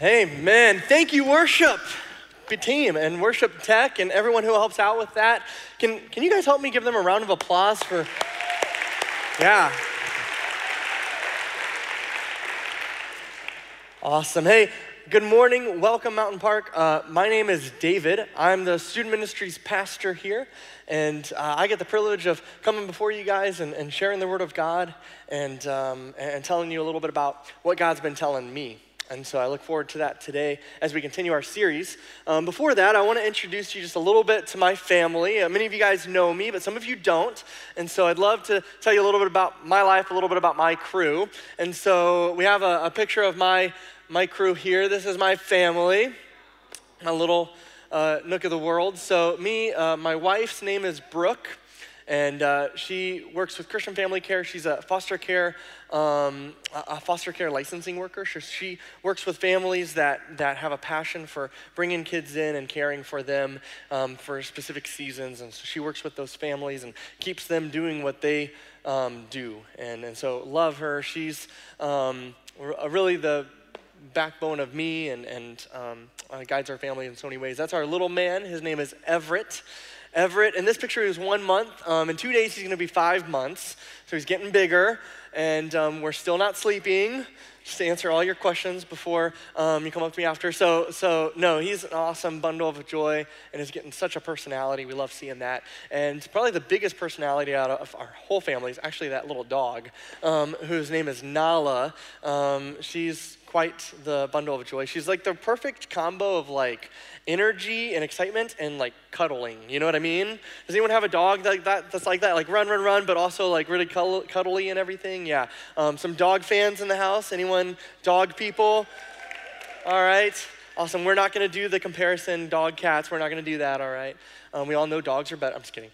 Amen. Thank you, worship team and worship tech and everyone who helps out with that. Can, can you guys help me give them a round of applause for? Yeah. Awesome. Hey, good morning. Welcome, Mountain Park. Uh, my name is David. I'm the student ministries pastor here, and uh, I get the privilege of coming before you guys and, and sharing the Word of God and, um, and telling you a little bit about what God's been telling me. And so I look forward to that today as we continue our series. Um, before that, I want to introduce you just a little bit to my family. Uh, many of you guys know me, but some of you don't. And so I'd love to tell you a little bit about my life, a little bit about my crew. And so we have a, a picture of my, my crew here. This is my family, my little uh, nook of the world. So, me, uh, my wife's name is Brooke and uh, she works with Christian Family Care. She's a foster care, um, a foster care licensing worker. She works with families that that have a passion for bringing kids in and caring for them um, for specific seasons. And so she works with those families and keeps them doing what they um, do. And and so love her. She's um, really the backbone of me and and um, uh, guides our family in so many ways. That's our little man. His name is Everett. Everett. And this picture, was one month. Um, in two days, he's going to be five months. So he's getting bigger, and um, we're still not sleeping. Just to answer all your questions before um, you come up to me after. So, so no, he's an awesome bundle of joy, and is getting such a personality. We love seeing that. And probably the biggest personality out of our whole family is actually that little dog, um, whose name is Nala. Um, she's quite the bundle of joy. She's like the perfect combo of like energy and excitement and like cuddling. You know what I mean? Does anyone have a dog like that that's like that? Like run, run, run, but also like really cuddly and everything? Yeah. Um, some dog fans in the house? Anyone dog people? All right. Awesome. We're not going to do the comparison dog cats. We're not going to do that, all right? Um, we all know dogs are better. I'm just kidding.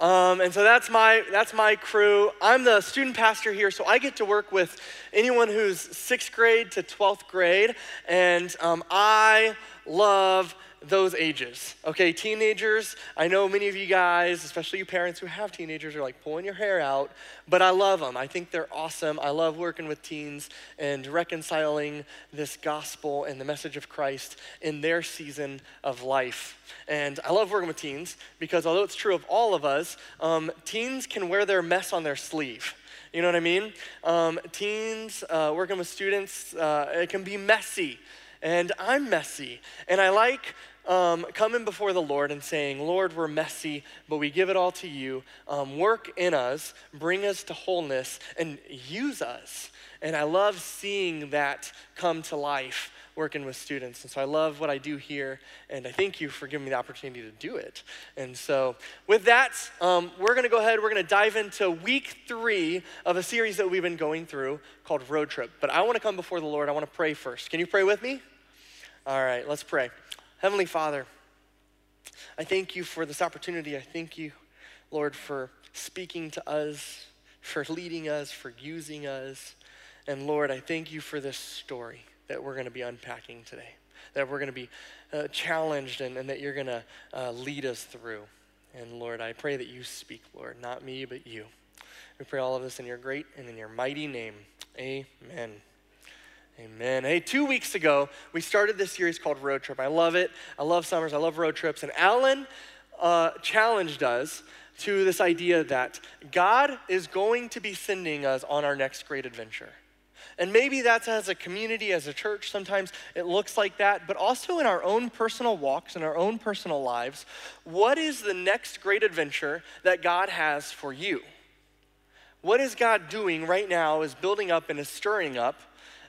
Um, and so that's my, that's my crew. I'm the student pastor here, so I get to work with anyone who's sixth grade to 12th grade. And um, I love those ages. Okay, teenagers, I know many of you guys, especially you parents who have teenagers, are like pulling your hair out, but I love them. I think they're awesome. I love working with teens and reconciling this gospel and the message of Christ in their season of life. And I love working with teens because although it's true of all of us, um, teens can wear their mess on their sleeve. You know what I mean? Um, teens, uh, working with students, uh, it can be messy and I'm messy. And I like um, coming before the Lord and saying, Lord, we're messy, but we give it all to you. Um, work in us, bring us to wholeness, and use us. And I love seeing that come to life working with students. And so I love what I do here, and I thank you for giving me the opportunity to do it. And so, with that, um, we're going to go ahead, we're going to dive into week three of a series that we've been going through called Road Trip. But I want to come before the Lord. I want to pray first. Can you pray with me? All right, let's pray. Heavenly Father, I thank you for this opportunity. I thank you, Lord, for speaking to us, for leading us, for using us. And Lord, I thank you for this story that we're going to be unpacking today, that we're going to be uh, challenged and, and, that you're going to uh, lead us through. And Lord, I pray that you speak, Lord, not me, but you. We pray all of this in your great and in your mighty name. Amen. Amen. Hey, two weeks ago, we started this series called Road Trip. I love it. I love summers. I love road trips. And Alan uh, challenged us to this idea that God is going to be sending us on our next great adventure. And maybe that's as a community, as a church, sometimes it looks like that, but also in our own personal walks, in our own personal lives, what is the next great adventure that God has for you? What is God doing right now is building up and is stirring up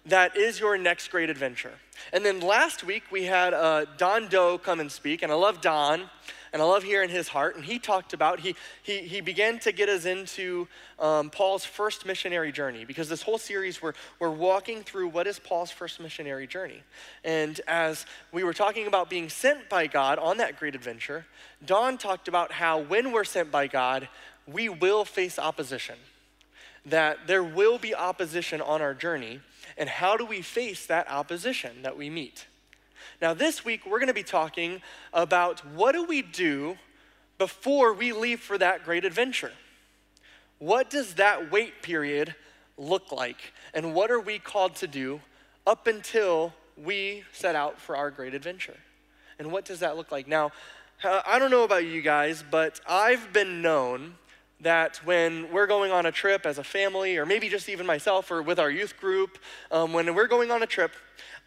that is your next great adventure. And then last week we had uh, Don Doe come and speak, and I love Don and I love hearing his heart. And he talked about, he, he, he began to get us into um, Paul's first missionary journey because this whole series we're, we're walking through what is Paul's first missionary journey. And as we were talking about being sent by God on that great adventure, Don talked about how when we're sent by God, we will face opposition, that there will be opposition on our journey. And how do we face that opposition that we meet? Now, this week, we're going to be talking about what do we do before we leave for that great adventure? What does that wait period look like? And what are we called to do up until we set out for our great adventure. And what does that look like? Now, I don't know about you guys, but I've been known that when we're going on a trip as a family, or maybe just even myself or with our youth group, um, when we're going on a trip,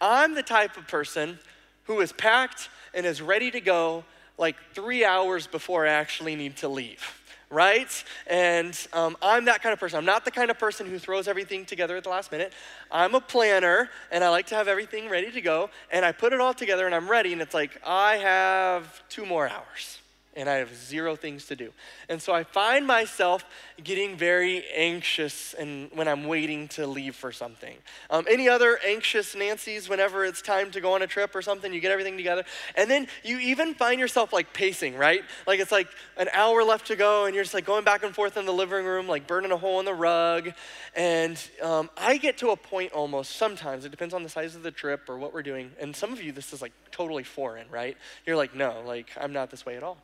I'm the type of person who is packed and is ready to go like three hours before I actually need to leave right? And um, I'm that kind of person. I'm not the kind of person who throws everything together at the last minute. I'm a planner and I like to have everything ready to go. And I put it all together and I'm ready, and it's like, I have two more hours and I have zero things to do. And so I find myself getting very anxious and when I'm waiting to leave for something. Um, any other anxious Nancy's whenever it's time to go on a trip or something, you get everything together. And then you even find yourself like pacing, right? Like it's like an hour left to go and you're just like going back and forth in the living room, like burning a hole in the rug. And um, I get to a point almost sometimes, it depends on the size of the trip or what we're doing. And some of you, this is like totally foreign, right? You're like, no, like I'm not this way at all.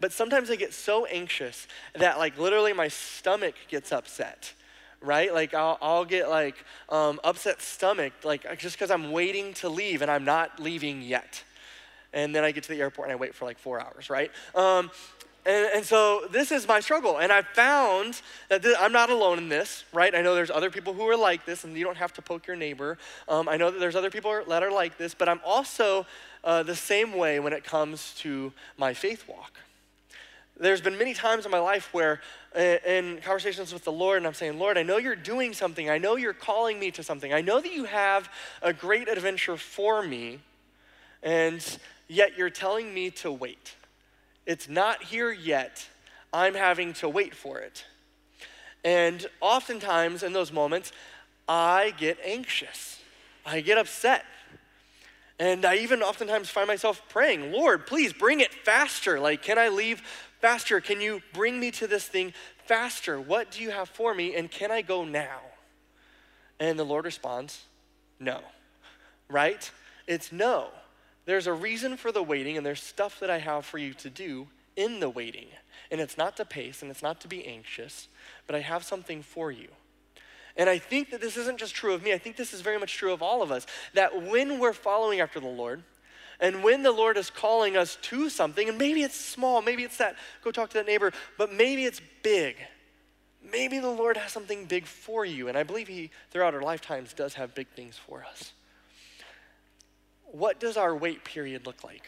But sometimes I get so anxious that like literally my stomach gets upset right? Like I'll, I'll get like um, upset stomach, like just because I'm waiting to leave and I'm not leaving yet. And then I get to the airport and I wait for like four hours, right? Um, and, and, so this is my struggle. And I found that th- I'm not alone in this, right? I know there's other people who are like this, and you don't have to poke your neighbor. Um, I know that there's other people that are like this, but I'm also uh, the same way when it comes to my faith walk. There's been many times in my life where, uh, in conversations with the Lord, and I'm saying, Lord, I know you're doing something. I know you're calling me to something. I know that you have a great adventure for me, and yet you're telling me to wait. It's not here yet. I'm having to wait for it. And oftentimes in those moments, I get anxious. I get upset. And I even oftentimes find myself praying, Lord, please bring it faster. Like, can I leave faster? Can you bring me to this thing faster? What do you have for me? And can I go now? And the Lord responds, No. Right? It's no. There's a reason for the waiting, and there's stuff that I have for you to do in the waiting. And it's not to pace and it's not to be anxious, but I have something for you. And I think that this isn't just true of me, I think this is very much true of all of us. That when we're following after the Lord, and when the Lord is calling us to something, and maybe it's small, maybe it's that, go talk to that neighbor, but maybe it's big. Maybe the Lord has something big for you. And I believe He, throughout our lifetimes, does have big things for us. What does our wait period look like?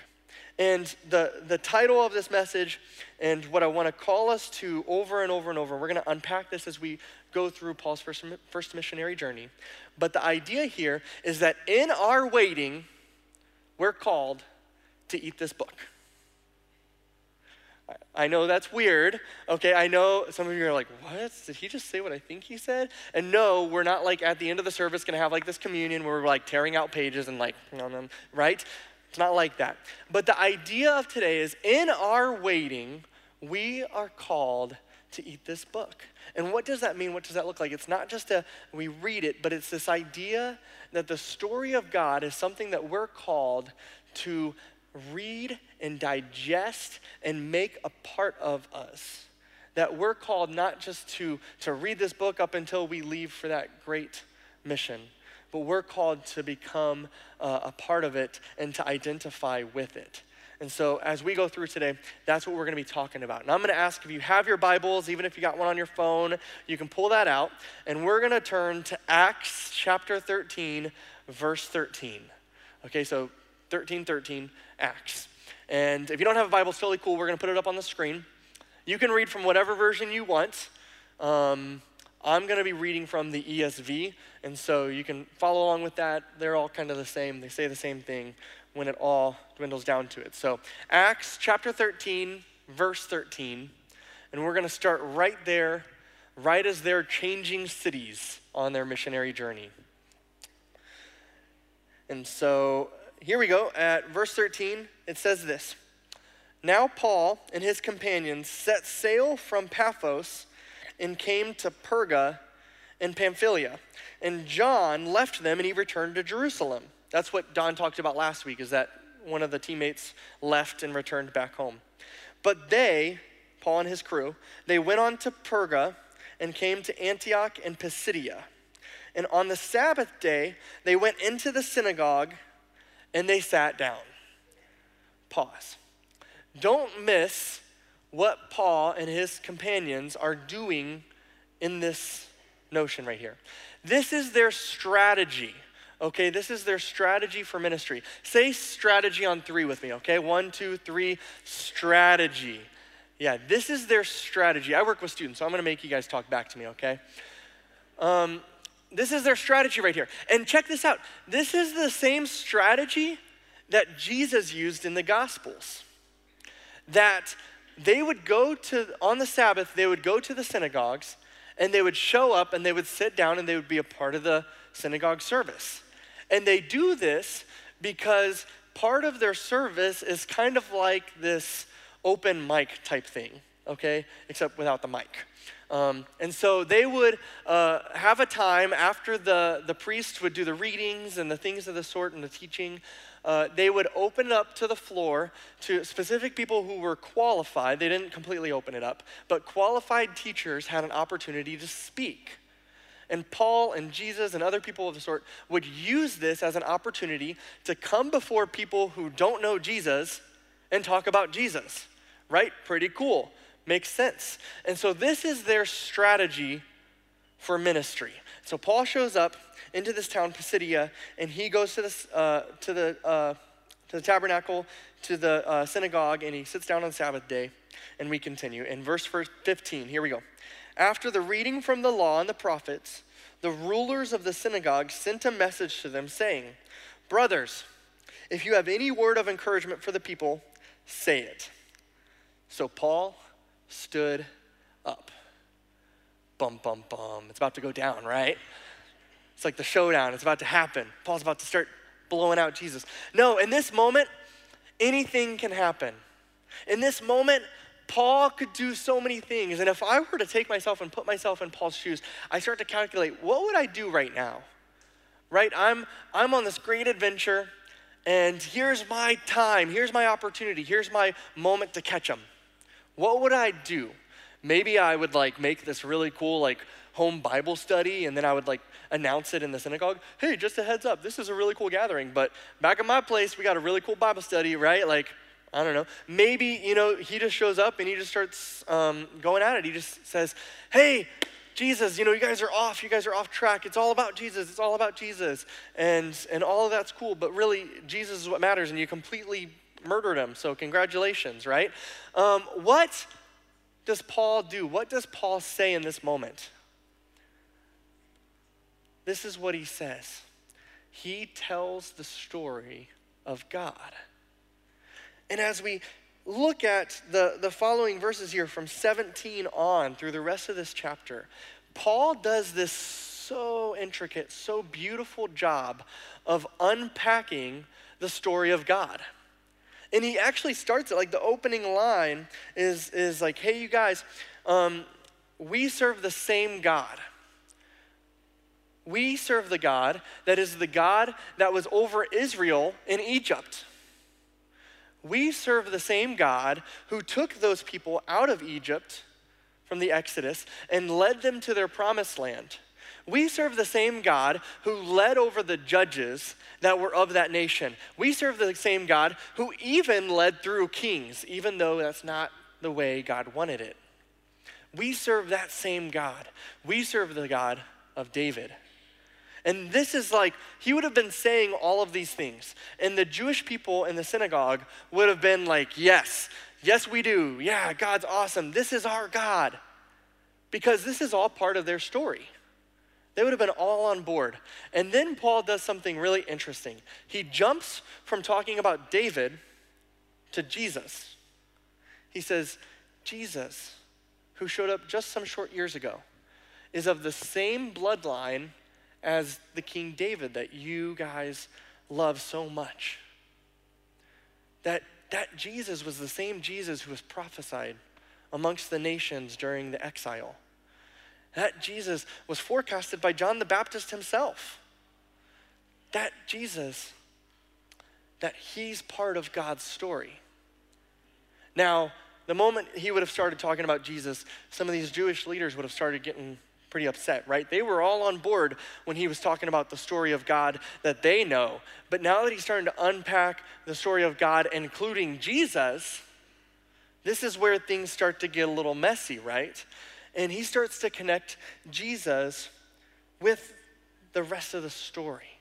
And the, the title of this message, and what I want to call us to over and over and over, we're going to unpack this as we go through Paul's first, first missionary journey. But the idea here is that in our waiting, we're called to eat this book. I know that's weird. Okay, I know some of you are like, what? Did he just say what I think he said? And no, we're not like at the end of the service gonna have like this communion where we're like tearing out pages and like, right? It's not like that. But the idea of today is in our waiting, we are called to eat this book. And what does that mean? What does that look like? It's not just a we read it, but it's this idea that the story of God is something that we're called to read and digest and make a part of us. That we're called not just to, to read this book up until we leave for that great mission, but we're called to become uh, a part of it and to identify with it. And so, as we go through today, that's what we're going to be talking about. And I'm going to ask if you have your Bibles, even if you got one on your phone, you can pull that out. And we're going to turn to Acts chapter 13, verse 13. Okay, so 13, 13, Acts. And if you don't have a Bible, it's totally cool. We're going to put it up on the screen. You can read from whatever version you want. Um, I'm going to be reading from the ESV, and so you can follow along with that. They're all kind of the same, they say the same thing when it all dwindles down to it. So, Acts chapter 13, verse 13, and we're going to start right there, right as they're changing cities on their missionary journey. And so, here we go at verse 13. It says this Now Paul and his companions set sail from Paphos and came to Perga in Pamphylia. And John left them and he returned to Jerusalem. That's what Don talked about last week, is that one of the teammates left and returned back home. But they, Paul and his crew, they went on to Perga and came to Antioch and Pisidia. And on the Sabbath day, they went into the synagogue and they sat down. Pause. Don't miss what Paul and his companions are doing in this notion right here. This is their strategy. Okay, this is their strategy for ministry. Say strategy on three with me, okay? One, two, three, strategy. Yeah, this is their strategy. I work with students, so I'm gonna make you guys talk back to me, okay? Um, this is their strategy right here. And check this out this is the same strategy that Jesus used in the Gospels. That they would go to, on the Sabbath, they would go to the synagogues and they would show up and they would sit down and they would be a part of the synagogue service. And they do this because part of their service is kind of like this open mic type thing, okay? Except without the mic. Um, and so they would uh, have a time after the, the priest would do the readings and the things of the sort and the teaching. Uh, they would open up to the floor to specific people who were qualified. They didn't completely open it up, but qualified teachers had an opportunity to speak. And Paul and Jesus and other people of the sort would use this as an opportunity to come before people who don't know Jesus and talk about Jesus, right? Pretty cool. Makes sense. And so this is their strategy for ministry. So Paul shows up into this town, Pisidia, and he goes to, this, uh, to, the, uh, to the tabernacle, to the uh, synagogue, and he sits down on Sabbath day. And we continue. In verse 15, here we go. After the reading from the law and the prophets, the rulers of the synagogue sent a message to them saying, Brothers, if you have any word of encouragement for the people, say it. So Paul stood up. Bum, bum, bum. It's about to go down, right? It's like the showdown. It's about to happen. Paul's about to start blowing out Jesus. No, in this moment, anything can happen. In this moment, Paul could do so many things. And if I were to take myself and put myself in Paul's shoes, I start to calculate what would I do right now? Right? I'm, I'm on this great adventure, and here's my time, here's my opportunity, here's my moment to catch him what would I do? Maybe I would like make this really cool like home Bible study and then I would like announce it in the synagogue. Hey, just a heads up, this is a really cool gathering, but back at my place, we got a really cool Bible study, right? Like, I don't know. Maybe, you know, he just shows up and he just starts um, going at it. He just says, hey, Jesus, you know, you guys are off. You guys are off track. It's all about Jesus. It's all about Jesus. And, and all of that's cool, but really, Jesus is what matters. And you completely murdered him, so congratulations, right? Um, what does Paul do? What does Paul say in this moment? This is what he says he tells the story of God. And as we look at the, the following verses here from 17 on through the rest of this chapter, Paul does this so intricate, so beautiful job of unpacking the story of God. And he actually starts it like the opening line is, is like, hey, you guys, um, we serve the same God. We serve the God that is the God that was over Israel in Egypt. We serve the same God who took those people out of Egypt from the Exodus and led them to their promised land. We serve the same God who led over the judges that were of that nation. We serve the same God who even led through kings, even though that's not the way God wanted it. We serve that same God. We serve the God of David. And this is like, he would have been saying all of these things. And the Jewish people in the synagogue would have been like, yes, yes, we do. Yeah, God's awesome. This is our God. Because this is all part of their story. They would have been all on board. And then Paul does something really interesting. He jumps from talking about David to Jesus. He says, Jesus, who showed up just some short years ago, is of the same bloodline as the King David that you guys love so much. That, that Jesus was the same Jesus who was prophesied amongst the nations during the exile. That Jesus was forecasted by John the Baptist himself. That Jesus, that he's part of God's story. Now, the moment he would have started talking about Jesus, some of these Jewish leaders would have started getting pretty upset, right? They were all on board when he was talking about the story of God that they know. But now that he's starting to unpack the story of God, including Jesus, this is where things start to get a little messy, right? And he starts to connect Jesus with the rest of the story.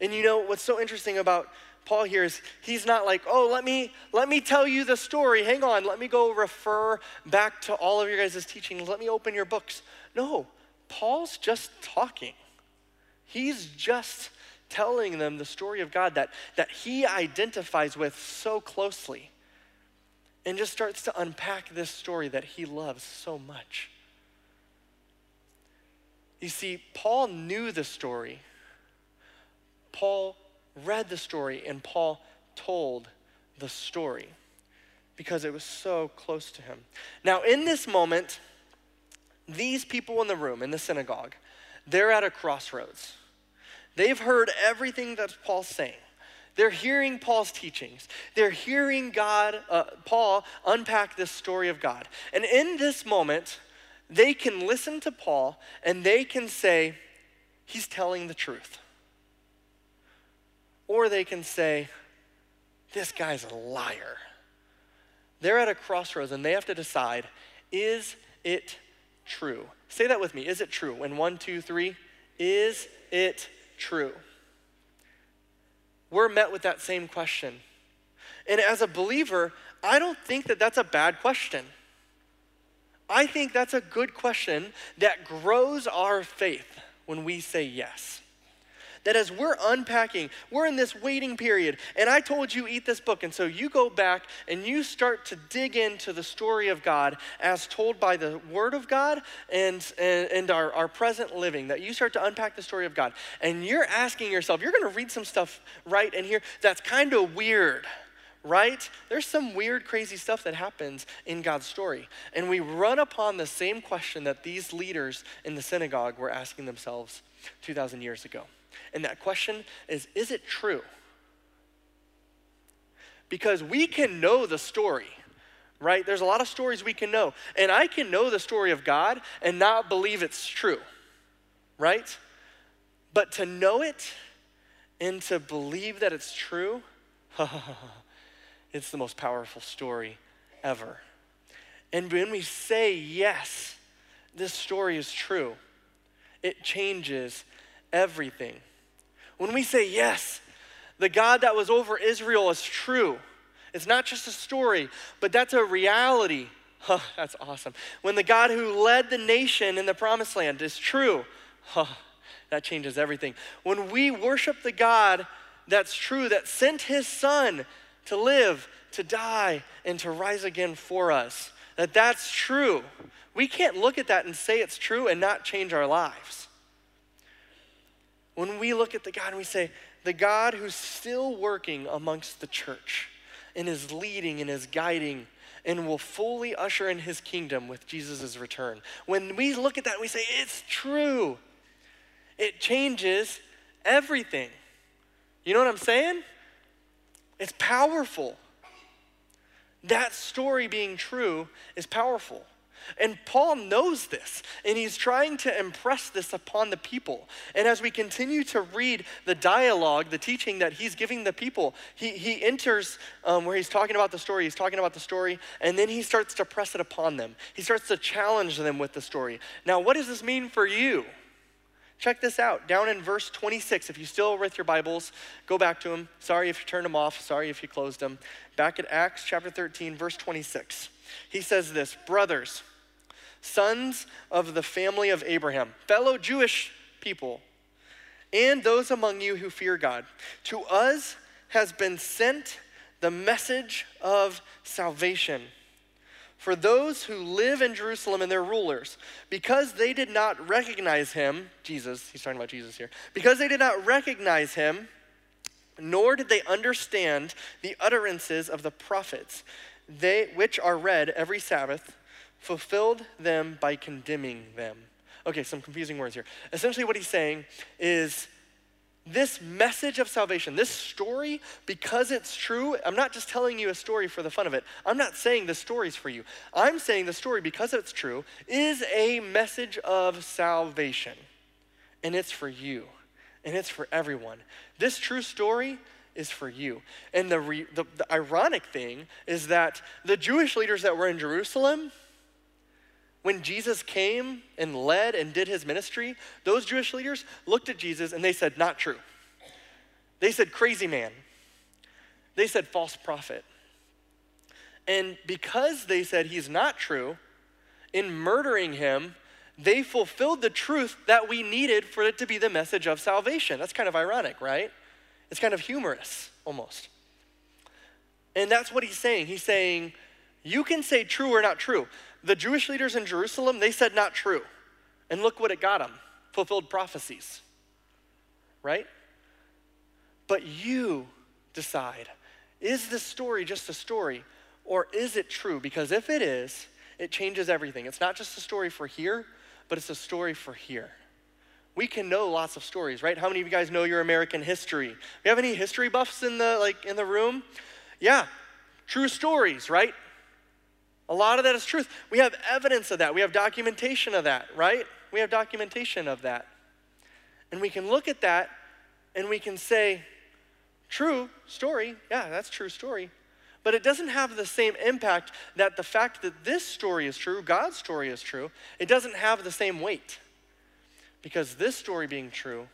And you know what's so interesting about Paul here is he's not like, oh, let me let me tell you the story. Hang on, let me go refer back to all of your guys' teachings. Let me open your books. No, Paul's just talking. He's just telling them the story of God that, that he identifies with so closely and just starts to unpack this story that he loves so much. You see, Paul knew the story. Paul read the story, and Paul told the story because it was so close to him. Now, in this moment, these people in the room, in the synagogue, they're at a crossroads. They've heard everything that Paul's saying. They're hearing Paul's teachings. They're hearing God, uh, Paul, unpack this story of God. And in this moment, they can listen to Paul and they can say, he's telling the truth. Or they can say, this guy's a liar. They're at a crossroads and they have to decide, is it true? Say that with me. Is it true? In one, two, three, is it true? We're met with that same question. And as a believer, I don't think that that's a bad question. I think that's a good question that grows our faith when we say yes that as we're unpacking, we're in this waiting period, and I told you eat this book. And so you go back and you start to dig into the story of God as told by the Word of God and, and, and our, our present living, that you start to unpack the story of God. And you're asking yourself, you're going to read some stuff right in here that's kind of weird right? There's some weird, crazy stuff that happens in God's story. And we run upon the same question that these leaders in the synagogue were asking themselves 2,000 years ago. And that question is is it true? Because we can know the story, right? There's a lot of stories we can know. And I can know the story of God and not believe it's true, right? But to know it and to believe that it's true, it's the most powerful story ever. And when we say, yes, this story is true, it changes everything. When we say, yes, the God that was over Israel is true, it's not just a story, but that's a reality. Oh, that's awesome. When the God who led the nation in the promised land is true, oh, that changes everything. When we worship the God that's true, that sent his son to live, to die, and to rise again for us, that that's true. We can't look at that and say it's true and not change our lives. When we look at the God and we say, the God who's still working amongst the church and is leading and is guiding and will fully usher in his kingdom with Jesus' return. When we look at that we say, it's true, it changes everything. You know what I'm saying? It's powerful. That story being true is powerful. And Paul knows this, and he's trying to impress this upon the people. And as we continue to read the dialogue, the teaching that he's giving the people, he, he enters um, where he's talking about the story, he's talking about the story, and then he starts to press it upon them. He starts to challenge them with the story. Now, what does this mean for you? Check this out. Down in verse 26, if you still with your Bibles, go back to them. Sorry if you turned them off. Sorry if you closed them. Back at Acts chapter 13, verse 26. He says this Brothers, sons of the family of Abraham, fellow Jewish people, and those among you who fear God. To us has been sent the message of salvation for those who live in Jerusalem and their rulers, because they did not recognize him, Jesus, he's talking about Jesus here, because they did not recognize him, nor did they understand the utterances of the prophets, they, which are read every Sabbath fulfilled them by condemning them. Okay, some confusing words here. Essentially, what he's saying is this message of salvation, this story, because it's true, I'm not just telling you a story for the fun of it. I'm not saying the story's for you. I'm saying the story, because it's true, is a message of salvation. And it's for you, and it's for everyone. This true story is for you. And the, re, the, the ironic thing is that the Jewish leaders that were in Jerusalem, when Jesus came and led and did his ministry, those Jewish leaders looked at Jesus and they said, Not true. They said, Crazy man. They said, False prophet. And because they said he's not true, in murdering him, they fulfilled the truth that we needed for it to be the message of salvation. That's kind of ironic, right? It's kind of humorous almost. And that's what he's saying. He's saying, you can say true or not true the Jewish leaders in Jerusalem, they said not true. And look what it got them fulfilled prophecies, right? But you decide is this story just a story or is it true? Because if it is, it changes everything. It's not just a story for here, but it's a story for here. We can know lots of stories, right? How many of you guys know your American history? You have any history buffs in the like in the room? Yeah, true stories, right? A lot of that is truth. We have evidence of that. We have documentation of that, right? We have documentation of that. And we can look at that and we can say, true story. Yeah, that's true story. But it doesn't have the same impact that the fact that this story is true, God's story is true, it doesn't have the same weight. Because this story being true,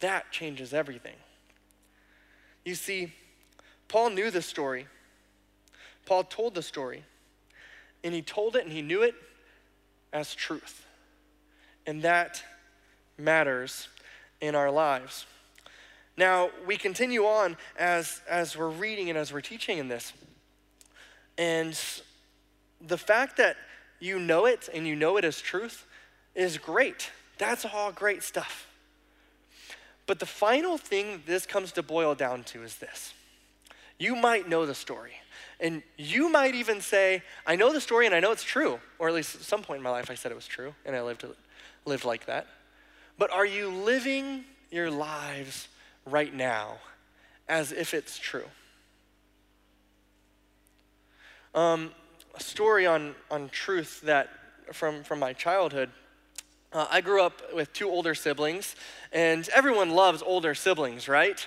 that changes everything. You see, Paul knew this story. Paul told the story, and he told it and he knew it as truth. And that matters in our lives. Now, we continue on as, as we're reading and as we're teaching in this. And the fact that you know it and you know it as truth is great. That's all great stuff. But the final thing this comes to boil down to is this you might know the story. And you might even say, I know the story and I know it's true. Or at least at some point in my life I said it was true and I lived, lived like that. But are you living your lives right now as if it's true? Um, a story on, on truth that from, from my childhood. Uh, I grew up with two older siblings, and everyone loves older siblings, right?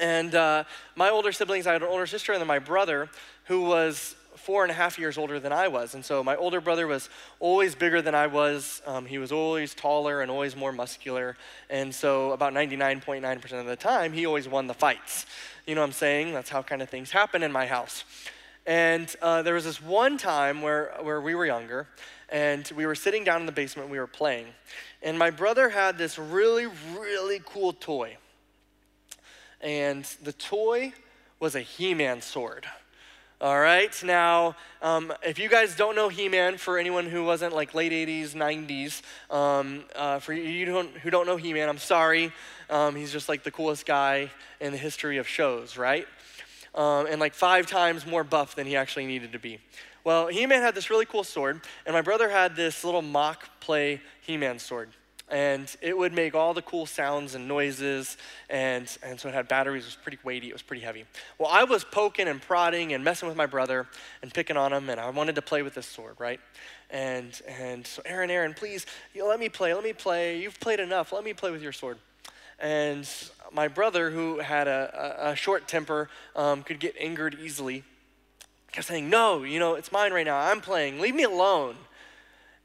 And uh, my older siblings, I had an older sister and then my brother, who was four and a half years older than I was. And so my older brother was always bigger than I was. Um, he was always taller and always more muscular. And so about 99.9% of the time, he always won the fights. You know what I'm saying? That's how kind of things happen in my house. And uh, there was this one time where, where we were younger, and we were sitting down in the basement, we were playing. And my brother had this really, really cool toy and the toy was a He Man sword. All right, now, um, if you guys don't know He Man, for anyone who wasn't like late 80s, 90s, um, uh, for you don't, who don't know He Man, I'm sorry. Um, he's just like the coolest guy in the history of shows, right? Um, and like five times more buff than he actually needed to be. Well, He Man had this really cool sword, and my brother had this little mock play He Man sword and it would make all the cool sounds and noises and, and so it had batteries it was pretty weighty it was pretty heavy. Well i was poking and prodding and messing with my brother and picking on him and i wanted to play with this sword right? And and so aaron aaron please you know, let me play let me play you've played enough let me play with your sword. And my brother who had a, a, a short temper um, could get angered easily kept saying no you know it's mine right now i'm playing leave me alone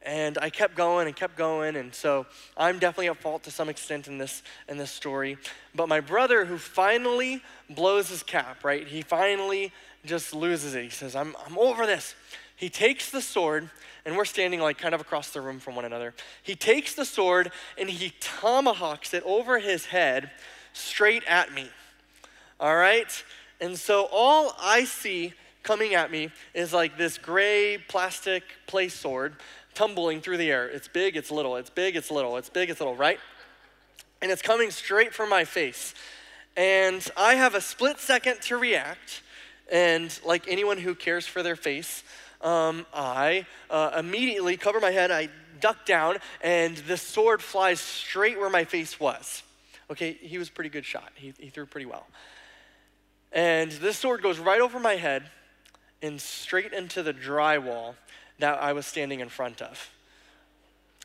and I kept going and kept going, and so I'm definitely at fault to some extent in this in this story. But my brother, who finally blows his cap, right? He finally just loses it. He says, "I'm I'm over this." He takes the sword, and we're standing like kind of across the room from one another. He takes the sword and he tomahawks it over his head, straight at me. All right, and so all I see coming at me is like this gray plastic play sword tumbling through the air. It's big, it's little, it's big, it's little, it's big, it's little, right? And it's coming straight for my face. And I have a split second to react. And like anyone who cares for their face, um, I uh, immediately cover my head, I duck down, and the sword flies straight where my face was. Okay, he was pretty good shot. He, he threw pretty well. And this sword goes right over my head and straight into the drywall that I was standing in front of.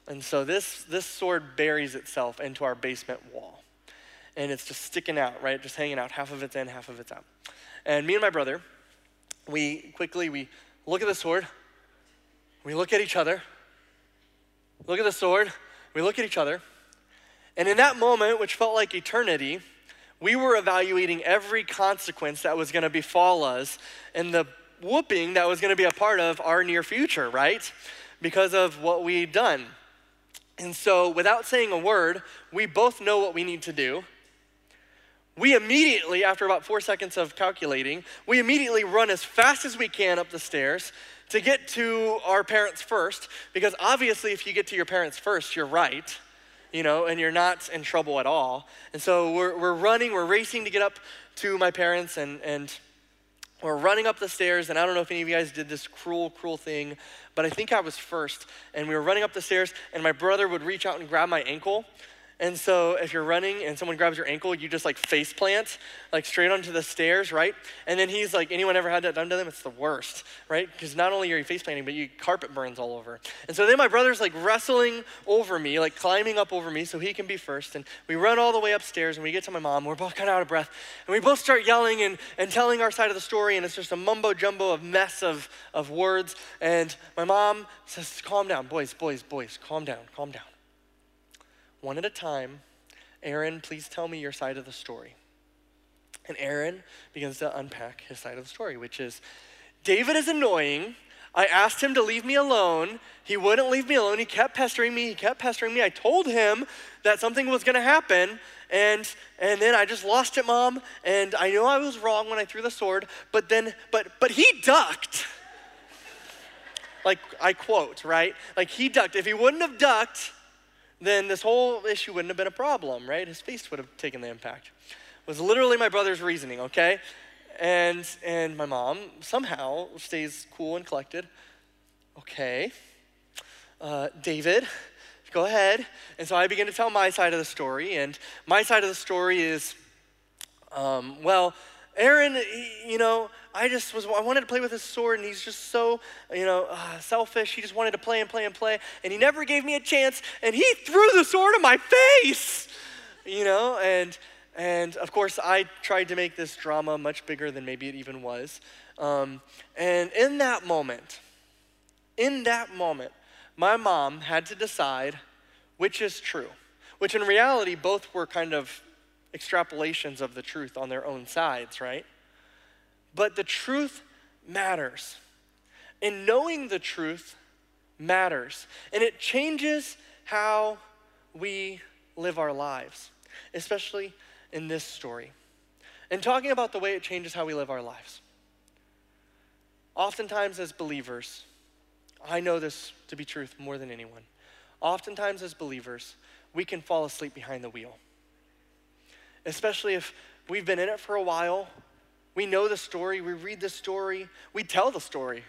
And so this, this sword buries itself into our basement wall. And it's just sticking out, right? Just hanging out. Half of it's in, half of it's out. And me and my brother, we quickly, we look at the sword. We look at each other. Look at the sword. We look at each other. And in that moment, which felt like eternity, we were evaluating every consequence that was going to befall us and the whooping that was going to be a part of our near future, right? Because of what we'd done. And so, without saying a word, we both know what we need to do. We immediately, after about four seconds of calculating, we immediately run as fast as we can up the stairs to get to our parents first, because obviously, if you get to your parents first, you're right, you know, and you're not in trouble at all. And so we're, we're running, we're racing to get up to my parents, and, and we're running up the stairs, and I don't know if any of you guys did this cruel, cruel thing, but I think I was first. And we were running up the stairs, and my brother would reach out and grab my ankle. And so if you're running and someone grabs your ankle, you just like face plant, like straight onto the stairs, right? And then he's like, anyone ever had that done to them? It's the worst, right? Because not only are you face planting, but you carpet burns all over. And so then my brother's like wrestling over me, like climbing up over me so he can be first. And we run all the way upstairs and we get to my mom. We're both kind of out of breath. And we both start yelling and, and telling our side of the story. And it's just a mumbo jumbo of mess of, of words. And my mom says, calm down, boys, boys, boys, calm down, calm down one at a time. Aaron, please tell me your side of the story. And Aaron begins to unpack his side of the story, which is David is annoying. I asked him to leave me alone. He wouldn't leave me alone. He kept pestering me. He kept pestering me. I told him that something was going to happen. And, and then I just lost it, mom. And I know I was wrong when I threw the sword, but then, but, but he ducked. like I quote, right? Like he ducked. If he wouldn't have ducked, then this whole issue wouldn't have been a problem, right? His face would have taken the impact. It was literally my brother's reasoning, okay? And and my mom somehow stays cool and collected. Okay, uh, David, go ahead. And so I begin to tell my side of the story, and my side of the story is, um, well, Aaron, you know, I just was, I wanted to play with his sword, and he's just so, you know, uh, selfish. He just wanted to play and play and play, and he never gave me a chance, and he threw the sword in my face, you know, and, and of course, I tried to make this drama much bigger than maybe it even was. Um, and in that moment, in that moment, my mom had to decide which is true, which in reality, both were kind of extrapolations of the truth on their own sides, right? But the truth matters. And knowing the truth matters. And it changes how we live our lives, especially in this story. And talking about the way it changes how we live our lives. Oftentimes, as believers, I know this to be truth more than anyone. Oftentimes, as believers, we can fall asleep behind the wheel especially if we've been in it for a while. We know the story, we read the story, we tell the story.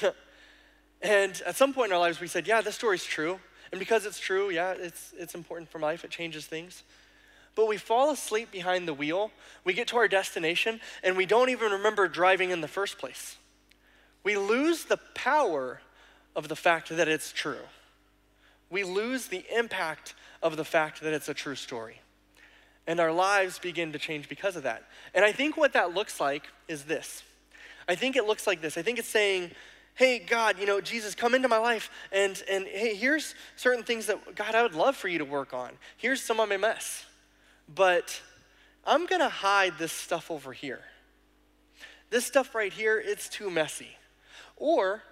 and at some point in our lives, we said, Yeah, this story's true. And because it's true, yeah, it's, it's important for life, it changes things. But we fall asleep behind the wheel, we get to our destination, and we don't even remember driving in the first place. We lose the power of the fact that it's true. We lose the impact of the fact that it's a true story and our lives begin to change because of that. And I think what that looks like is this. I think it looks like this. I think it's saying, hey, God, you know, Jesus, come into my life and, and hey, here's certain things that, God, I would love for you to work on. Here's some of my mess. But I'm going to hide this stuff over here. This stuff right here, it's too messy. Or,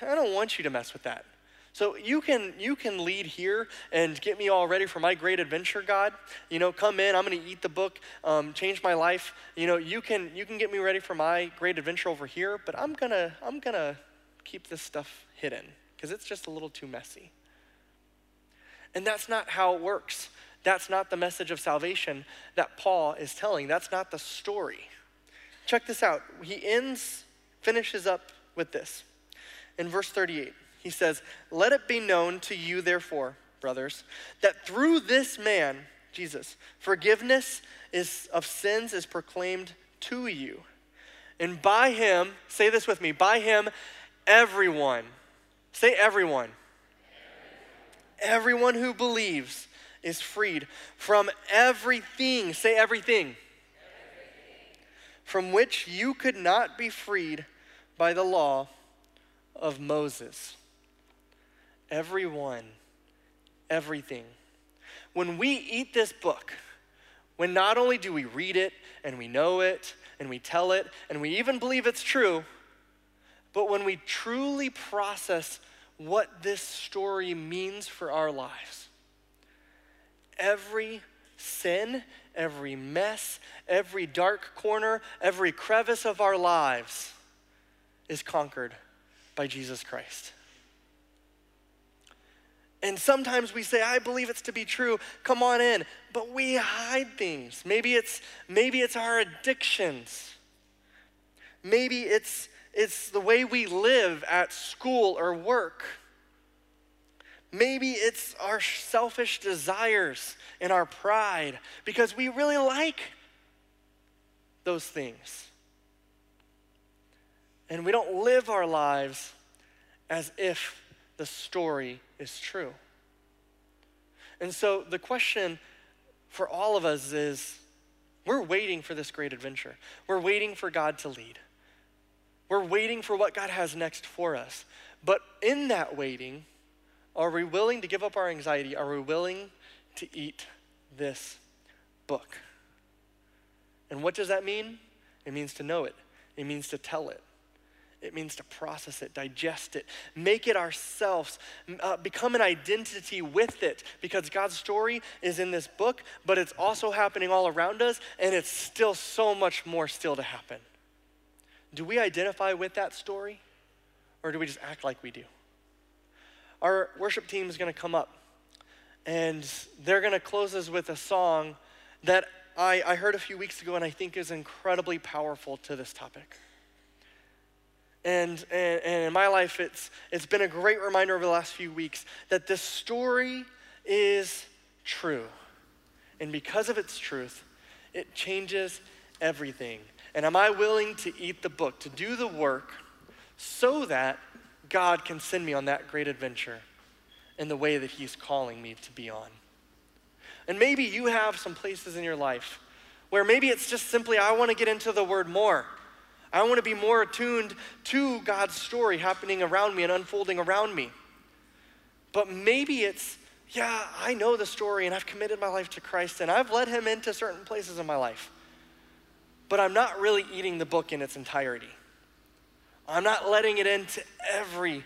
I don't want you to mess with that. So you can you can lead here and get me all ready for my great adventure, God. You know, come in. I'm going to eat the book, um, change my life. You know, you can you can get me ready for my great adventure over here, but I'm gonna I'm gonna keep this stuff hidden because it's just a little too messy. And that's not how it works. That's not the message of salvation that Paul is telling. That's not the story. Check this out. He ends, finishes up with this in verse 38 he says, Let it be known to you, therefore, brothers, that through this man Jesus. Forgiveness is, of sins is proclaimed to you. And by him, say this with me, by him, everyone, say everyone, everyone who believes is freed from everything, say everything, everything, from which you could not be freed by the law of Moses. Everyone, everything. When we eat this book, when not only do we read it and we know it and we tell it and we even believe it's true, but when we truly process what this story means for our lives, every sin, every mess, every dark corner, every crevice of our lives is conquered by Jesus Christ. And sometimes we say, I believe it's to be true. Come on in. But we hide things. Maybe it's maybe it's our addictions. Maybe it's it's the way we live at school or work. Maybe it's our selfish desires and our pride because we really like those things. And we don't live our lives as if the story is true. And so the question for all of us is we're waiting for this great adventure. We're waiting for God to lead. We're waiting for what God has next for us. But in that waiting, are we willing to give up our anxiety? Are we willing to eat this book? And what does that mean? It means to know it, it means to tell it. It means to process it, digest it, make it ourselves, uh, become an identity with it. Because God's story is in this book, but it's also happening all around us, and it's still so much more still to happen. Do we identify with that story, or do we just act like we do? Our worship team is going to come up, and they're going to close us with a song that I, I heard a few weeks ago and I think is incredibly powerful to this topic. And, and, and in my life, it's, it's been a great reminder over the last few weeks that this story is true. And because of its truth, it changes everything. And am I willing to eat the book, to do the work, so that God can send me on that great adventure in the way that He's calling me to be on? And maybe you have some places in your life where maybe it's just simply, I want to get into the Word more. I want to be more attuned to God's story happening around me and unfolding around me. But maybe it's, yeah, I know the story and I've committed my life to Christ and I've led him into certain places in my life. But I'm not really eating the book in its entirety. I'm not letting it into every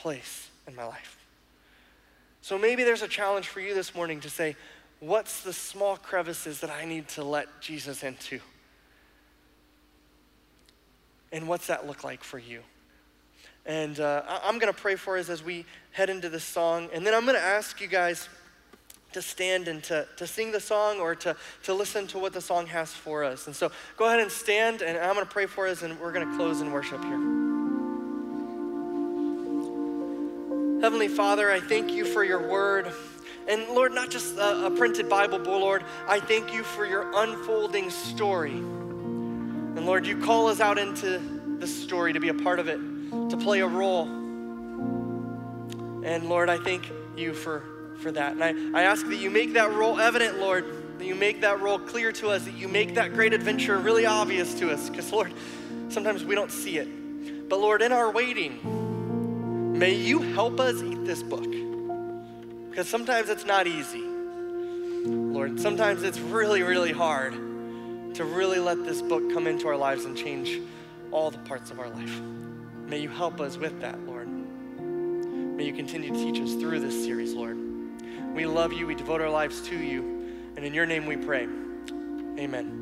place in my life. So maybe there's a challenge for you this morning to say, what's the small crevices that I need to let Jesus into? And what's that look like for you? And uh, I'm going to pray for us as we head into this song. And then I'm going to ask you guys to stand and to, to sing the song or to, to listen to what the song has for us. And so go ahead and stand, and I'm going to pray for us, and we're going to close in worship here. Heavenly Father, I thank you for your word. And Lord, not just a, a printed Bible, but Lord, I thank you for your unfolding story. And Lord, you call us out into this story to be a part of it, to play a role. And Lord, I thank you for, for that. And I, I ask that you make that role evident, Lord, that you make that role clear to us, that you make that great adventure really obvious to us. Because, Lord, sometimes we don't see it. But, Lord, in our waiting, may you help us eat this book. Because sometimes it's not easy. Lord, sometimes it's really, really hard to really let this book come into our lives and change all the parts of our life. May you help us with that, Lord. May you continue to teach us through this series, Lord. We love you, we devote our lives to you, and in your name we pray. Amen.